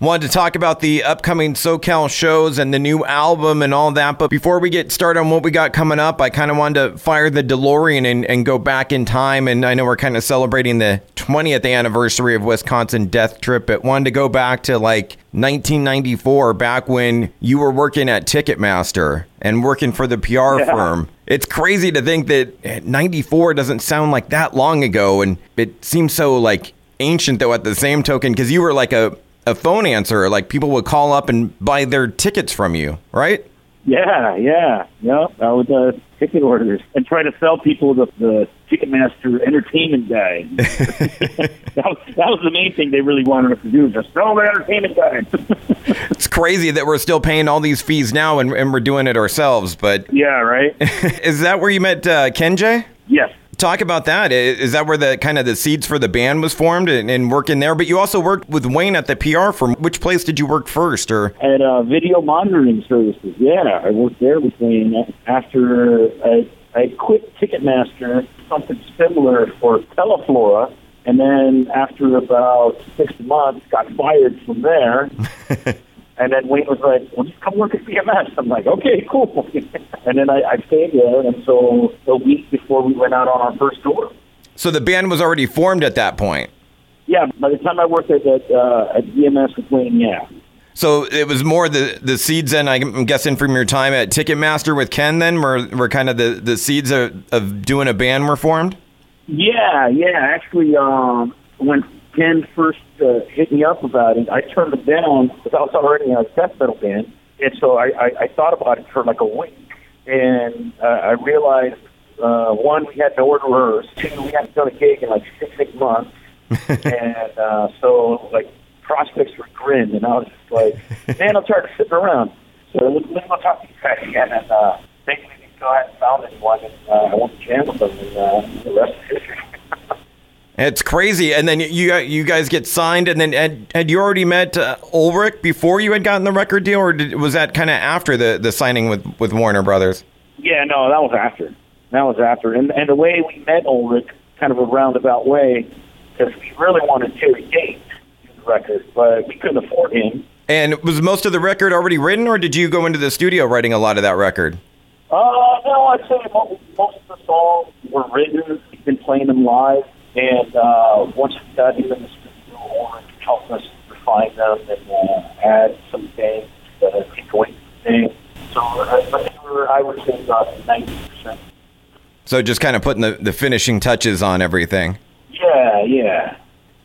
Wanted to talk about the upcoming SoCal shows and the new album and all that. But before we get started on what we got coming up, I kind of wanted to fire the DeLorean and, and go back in time. And I know we're kind of celebrating the 20th anniversary of Wisconsin Death Trip, but wanted to go back to like 1994, back when you were working at Ticketmaster and working for the PR Yeah. firm. It's crazy to think that 94 doesn't sound like that long ago. And it seems so like ancient, though, at the same token, because you were like a a phone answer. Like people would call up and buy their tickets from you, right? Yeah, yeah, yeah. I would uh, ticket orders and try to sell people the, the Ticketmaster entertainment guide. that, was, that was the main thing they really wanted us to do, just sell the entertainment guide. It's crazy that we're still paying all these fees now and, and we're doing it ourselves. But yeah, right? is that where you met uh, Ken Jay? yes. Talk about that. Is that where the kind of the seeds for the band was formed and, and working there? But you also worked with Wayne at the PR firm. Which place did you work first? Or At uh, Video Monitoring Services, yeah. I worked there with Wayne after I, I quit Ticketmaster, something similar for Teleflora. And then after about six months, got fired from there. And then Wayne was like, well, just come work at VMS. I'm like, okay, cool. and then I, I stayed there until a week before we went out on our first tour. so the band was already formed at that point. Yeah, by the time I worked at, at, uh, at VMS with Wayne, yeah. So it was more the the seeds. and I'm guessing from your time at Ticketmaster with Ken. Then were were kind of the the seeds of, of doing a band were formed. Yeah, yeah. Actually, um, when Ken first uh, hit me up about it, I turned it down because I was already in a death metal band, and so I, I, I thought about it for like a week, and uh, I realized uh, one, we had to rehearse. Two, we hadn't done a gig in like six, eight months, and uh, so like prospects were grim, and I was just like, man, I'm tired of sitting around. So let's, let's go talk to these guys again, and uh, thankfully these guys found anyone, and uh, I went to jam with them, and uh, the rest is history. It's crazy. And then you you guys get signed, and then had, had you already met uh, Ulrich before you had gotten the record deal, or did, was that kind of after the, the signing with, with Warner Brothers? Yeah, no, that was after. That was after. And and the way we met Ulrich, kind of a roundabout way, because we really wanted Terry Date to the record, but we couldn't afford him. And was most of the record already written, or did you go into the studio writing a lot of that record? Uh, no, I'd say most, most of the songs were written. We've been playing them live, and uh, once we got him in the studio, Ulrich helped us refine them and uh, add some things, uh, take away some things. So uh, but they were, I would say about ninety percent. So just kind of putting the, the finishing touches on everything. Yeah, yeah.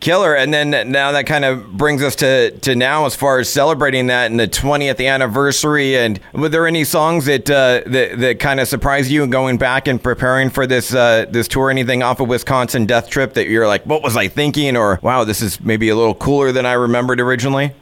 Killer. And then now that kind of brings us to, to now as far as celebrating that and the 20th anniversary. And were there any songs that uh, that, that kind of surprised you going back and preparing for this uh, this tour? Anything off of Wisconsin Death Trip that you're like, what was I thinking? Or wow, this is maybe a little cooler than I remembered originally?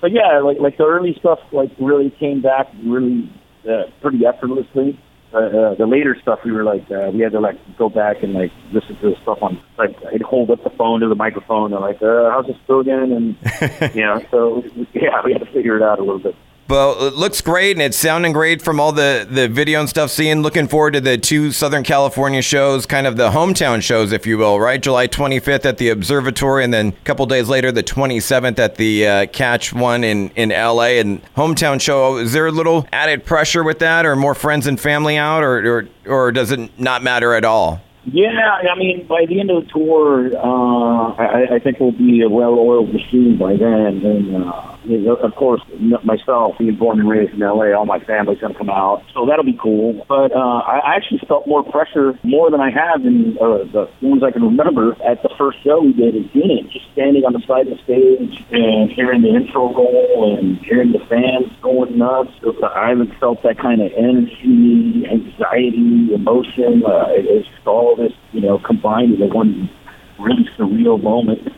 But yeah, like like the early stuff, like really came back really uh, pretty effortlessly. Uh, uh, the later stuff, we were like, uh, we had to like go back and like listen to the stuff on, like I'd hold up the phone to the microphone and like, uh, how's this go again? And know, so yeah, we had to figure it out a little bit. Well, it looks great and it's sounding great from all the, the video and stuff. Seeing, looking forward to the two Southern California shows, kind of the hometown shows, if you will, right? July 25th at the Observatory, and then a couple days later, the 27th at the uh, Catch One in, in LA. And hometown show, is there a little added pressure with that, or more friends and family out, or, or, or does it not matter at all? Yeah, I mean, by the end of the tour, uh, I, I think we'll be a well-oiled machine by then. And uh, you know, of course, myself, being born and raised in LA, all my family's gonna come out, so that'll be cool. But uh, I actually felt more pressure, more than I have in uh, the ones I can remember at the first show we did in Phoenix, just standing on the side of the stage and hearing the intro roll and hearing the fans going nuts. I haven't felt that kind of energy, anxiety, emotion. Uh, it, it's all this, you know, combined into one really surreal moment.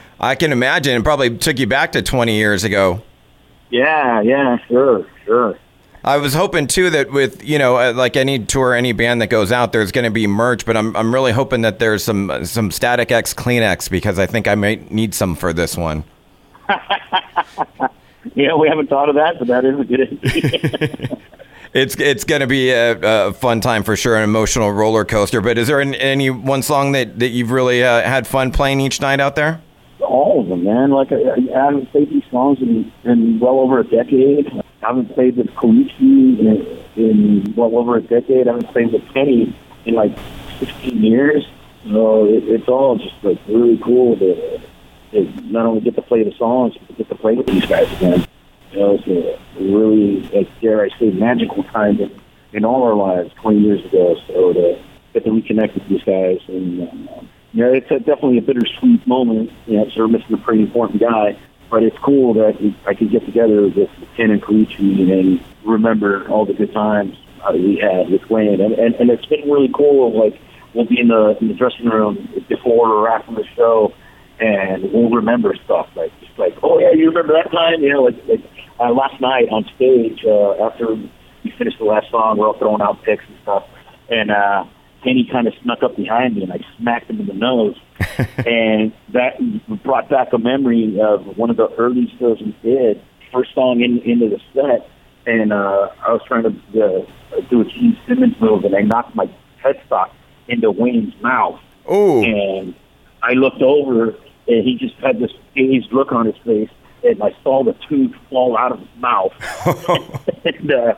I can imagine it probably took you back to 20 years ago. yeah, yeah, sure, sure. I was hoping too that with you know uh, like any tour, any band that goes out, there's going to be merch. But I'm I'm really hoping that there's some some Static X Kleenex because I think I might need some for this one. Yeah, we haven't thought of that, but that is a good idea. It's it's going to be a, a fun time for sure, an emotional roller coaster. But is there an, any one song that that you've really uh, had fun playing each night out there? all of them, man. Like I, I haven't played these songs in, in well over a decade. I haven't played with Koichi in, in well over a decade. I haven't played with Kenny in like 16 years. So it, it's all just like really cool to, to not only get to play the songs, but get to play with these guys again. You know, it's a really, like, dare I say, magical time in, in all our lives 20 years ago. So to get to reconnect with these guys and um, yeah, it's a, definitely a bittersweet moment. You know, of missing a pretty important guy, but it's cool that I could get together with Ken and Koichi and remember all the good times uh, we had with Wayne, and, and and it's been really cool. Like we'll be in the in the dressing room before or after the show, and we'll remember stuff like just like, oh yeah, you remember that time? You know, like like uh, last night on stage uh, after we finished the last song, we're all throwing out picks and stuff, and. uh Kenny kind of snuck up behind me and I smacked him in the nose. and that brought back a memory of one of the early shows we did, first song in, into the set. And uh, I was trying to uh, do a Gene Simmons move and I knocked my headstock into Wayne's mouth. Oh. And I looked over and he just had this dazed look on his face and I saw the tooth fall out of his mouth. and, uh,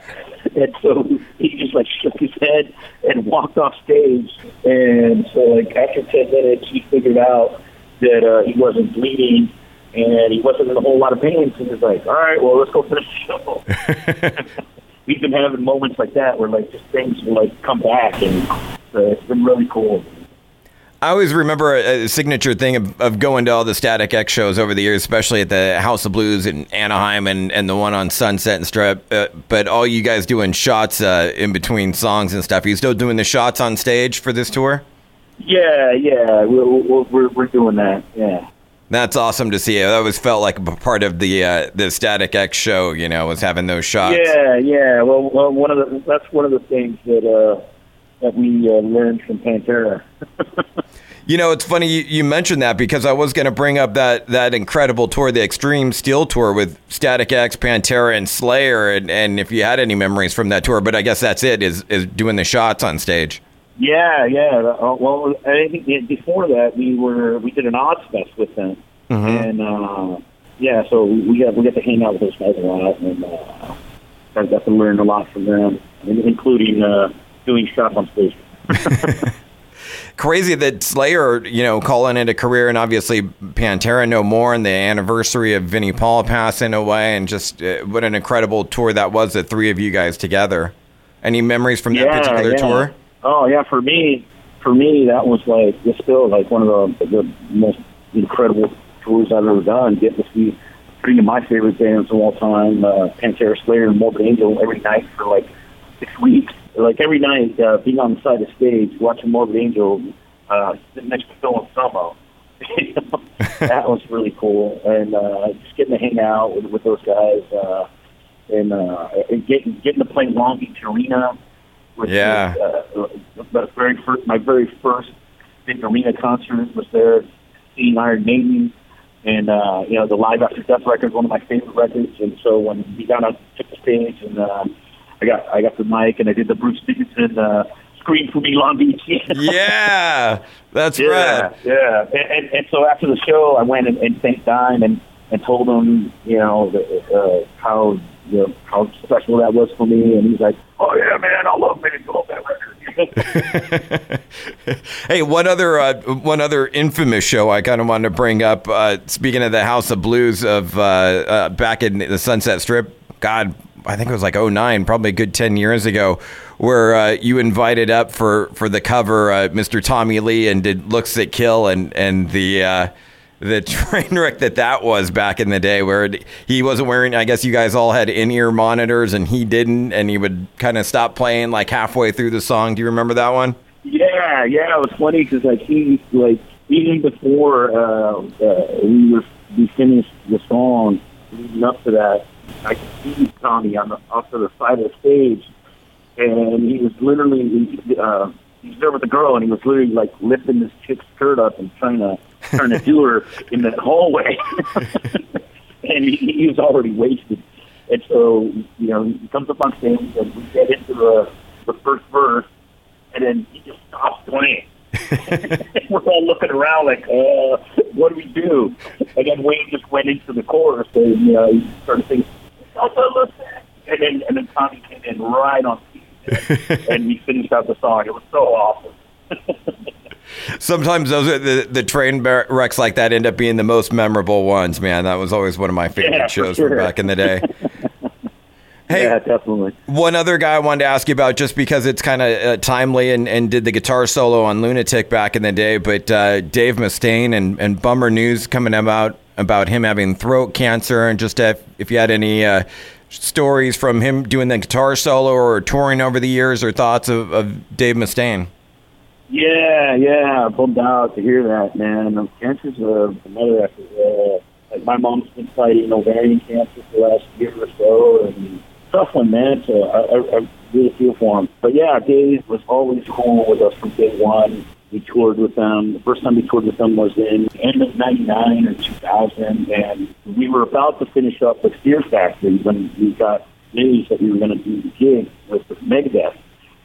and so he just like shook his head and walked off stage. And so like after ten minutes, he figured out that uh, he wasn't bleeding and he wasn't in a whole lot of pain. So he was like, "All right, well, let's go finish the show." We've been having moments like that where like just things will like come back, and uh, it's been really cool. I always remember a, a signature thing of, of, going to all the Static X shows over the years, especially at the House of Blues in Anaheim and, and the one on Sunset and Strip. Uh, but all you guys doing shots uh, in between songs and stuff. Are you still doing the shots on stage for this tour? Yeah, yeah, we're, we're, we're doing that. Yeah. That's awesome to see. That always felt like a part of the uh, the Static X show. You know, was having those shots. Yeah, yeah. Well, well one of the that's one of the things that uh, that we uh, learned from Pantera. You know, it's funny you, you mentioned that because I was going to bring up that that incredible tour, the Extreme Steel tour with Static X, Pantera, and Slayer, and, and if you had any memories from that tour. But I guess that's it is is doing the shots on stage. Yeah, yeah. Uh, well, I think before that we were we did an Ozzfest with them, mm-hmm. and uh, yeah, so we got we got to hang out with those guys a lot, and uh, I got to learn a lot from them, including uh, doing stuff on stage. crazy that Slayer, you know, calling it a career, and obviously Pantera no more, and the anniversary of Vinnie Paul passing away, and just uh, what an incredible tour that was. The three of you guys together. Any memories from that yeah, particular yeah. tour? Oh yeah, for me, for me that was like it's still like one of the, the most incredible tours I've ever done. Getting to see three of my favorite bands of all time, uh, Pantera, Slayer, and Morbid Angel every night for like six weeks like every night, uh, being on the side of stage, watching Morbid Angel uh, sitting next to Phil and Anselmo. that was really cool, and uh, just getting to hang out with, with those guys, uh, and, uh, and getting getting to play Long Beach Arena. Which yeah. Was, uh, the very first, my very first big arena concert was there, seeing Iron Maiden, and uh, you know the Live After Death record is one of my favorite records. And so when we got on took the stage and uh, I got I got the mic and I did the Bruce Dickinson uh, "Scream for Me, Long Beach." yeah, that's yeah, right. Yeah, and, and, and so after the show, I went and, and thanked Dime and and told him, you know, the, uh, how you know how special that was for me, and he's like, "Oh yeah, man, I love Minute Gold that record." hey, one other uh, one other infamous show I kind of wanted to bring up. Uh, speaking of the House of Blues of uh, uh back in the Sunset Strip, God, I think it was like 09, probably a good 10 years ago, where uh, you invited up for, for the cover uh, Mr. Tommy Lee and did Looks That Kill and, and the uh, the train wreck that that was back in the day where he wasn't wearing, I guess you guys all had in ear monitors and he didn't, and he would kind of stop playing like halfway through the song. Do you remember that one? Yeah, yeah, it was funny because like he, like, even before uh, uh, we were we finished the song leading up to that, I could see Tommy on the off to the side of the stage, and he was literally uh, he was there with the girl, and he was literally like lifting this chick's skirt up and trying to trying to do her in the hallway, and he, he was already wasted. And so you know he comes up on stage, and we get into the the first verse, and then he just stops playing. we're all looking around like, uh, what do we do? And then Wayne just went into the chorus and you know, he started singing, and then and then Tommy came in right on and we finished out the song. It was so awesome. Sometimes those are the the train wrecks like that end up being the most memorable ones. Man, that was always one of my favorite Yeah, shows sure. from back in the day. Hey, yeah, definitely. one other guy I wanted to ask you about, just because it's kind of uh, timely and, and did the guitar solo on Lunatic back in the day, but uh, Dave Mustaine and, and bummer news coming about about him having throat cancer, and just if, if you had any uh, stories from him doing the guitar solo or touring over the years, or thoughts of, of Dave Mustaine. Yeah, yeah, bummed out to hear that, man. Cancer's uh, another. Uh, like my mom's been fighting ovarian cancer for the last year or so, and tough one, man. So I, I, I really feel for him. But yeah, Dave was always cool with us from day one. We toured with them. The first time we toured with them was in end of '99 or 2000, and we were about to finish up with Fear Factory when we got news that we were going to do the gig with Megadeth.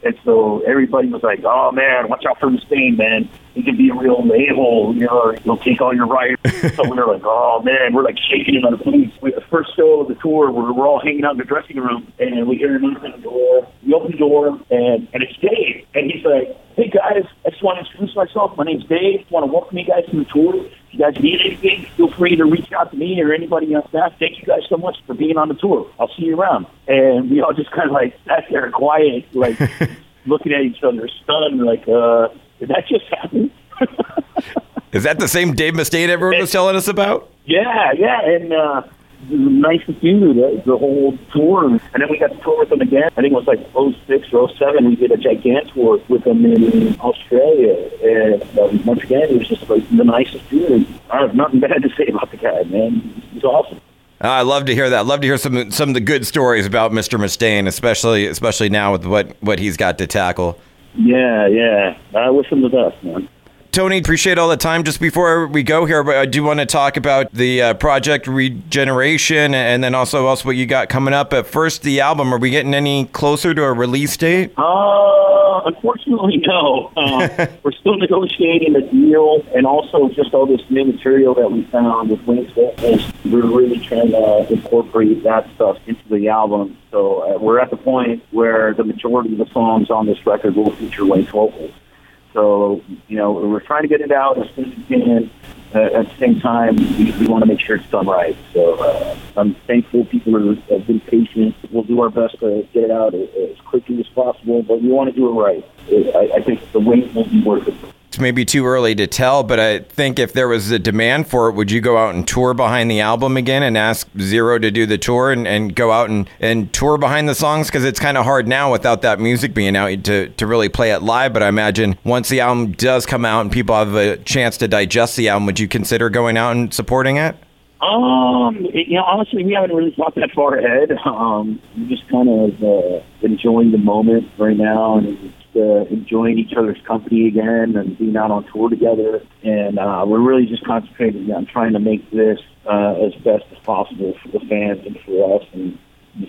And so everybody was like, "Oh man, watch out for Mustaine, man. He can be a real a-hole. You know, he'll take all your rights." so we were like, "Oh man," we're like shaking him on the boots. With the first show of the tour, we're, we're all hanging out in the dressing room, and we hear him open the door. We open the door, and and it's Dave, and he's like, "Hey guys, I just want to introduce myself. My name's Dave. I want to welcome you guys to the tour. If you guys need anything, feel free to reach out to me or anybody on staff. Thank you guys so much for being on the tour. I'll see you around." And we all just kind of like sat there quiet, like looking at each other, stunned, like, uh, did that just happen? Is that the same Dave Mustaine everyone was telling us about? yeah, yeah, and uh, nice to do the, the whole tour. And then we got to tour with them again. I think it was like 06 or 07. We did a gigantic tour with them in Australia. And uh, once again, it was just like the nicest dude. I have nothing bad to say about the guy, man. He's awesome. Uh, I love to hear that. Love to hear some some of the good stories about Mr. Mustaine, especially especially now with what what he's got to tackle. Yeah, yeah. I wish him the best, man. Tony, appreciate all the time. Just before we go here, but I do want to talk about the uh, project regeneration and then also also what you got coming up. At first, the album. Are we getting any closer to a release date? Uh, unfortunately, no. Uh, we're still negotiating a deal, and also just all this new material that we found with Wayne's vocals. We're really trying to incorporate that stuff into the album. So uh, we're at the point where the majority of the songs on this record will feature Wayne's vocals. So you know, we're trying to get it out as soon as we can. Uh, at the same time, we, we want to make sure it's done right. So uh, I'm thankful people are, have been patient. We'll do our best to get it out as, as quickly as possible, but we want to do it right. I, I think the wait will be worth it. It's maybe too early to tell, but I think if there was a demand for it, would you go out and tour behind the album again and ask Zero to do the tour and, and go out and, and tour behind the songs? Because it's kind of hard now without that music being out to, to really play it live. But I imagine once the album does come out and people have a chance to digest the album, would you consider going out and supporting it? Um, you know, honestly, we haven't really thought that far ahead. Um, we're just kind of uh, enjoying the moment right now and uh, enjoying each other's company again and being out on tour together. And uh, we're really just concentrating on trying to make this uh, as best as possible for the fans and for us and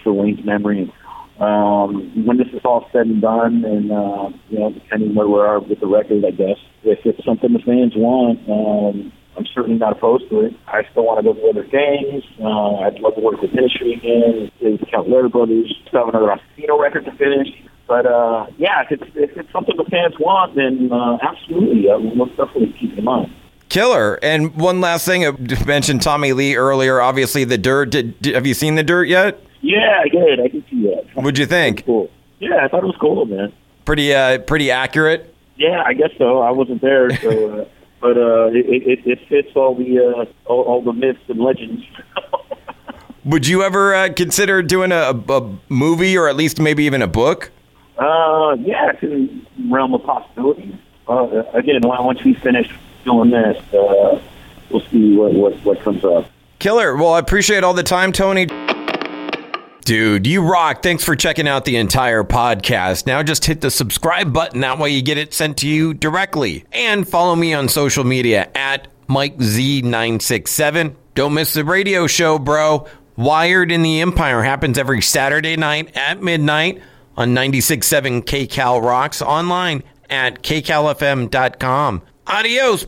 for Wayne's memory. Um, when this is all said and done, and uh, you know, depending where we are with the record, I guess if it's something the fans want, um, I'm certainly not opposed to it. I still want to go to other things. Uh, I'd love to work with Ministry again, with Cavalera Brothers. Still have another Asesino record to finish. But uh, yeah, if it's, if it's something the fans want, then uh, absolutely, uh, we'll most definitely keep it in mind. Killer. And one last thing, I mentioned Tommy Lee earlier. Obviously, the dirt. Did, did- have you seen the dirt yet? Yeah, I did. I did see that. What'd you think? Cool. Yeah, I thought it was cool, man. Pretty, uh, pretty accurate. Yeah, I guess so. I wasn't there, so uh, but uh, it, it, it fits all the uh, all, all the myths and legends. Would you ever uh, consider doing a, a movie or at least maybe even a book? Uh, yeah, it's in the realm of possibilities. Uh, again, once we finish doing this, uh, we'll see what, what what comes up. Killer. Well, I appreciate all the time, Tony. Dude, you rock. Thanks for checking out the entire podcast. Now just hit the subscribe button. That way you get it sent to you directly. And follow me on social media at MikeZ967. Don't miss the radio show, bro. Wired in the Empire happens every Saturday night at midnight on 96.7 KCal Rocks online at kcalfm.com. Adios.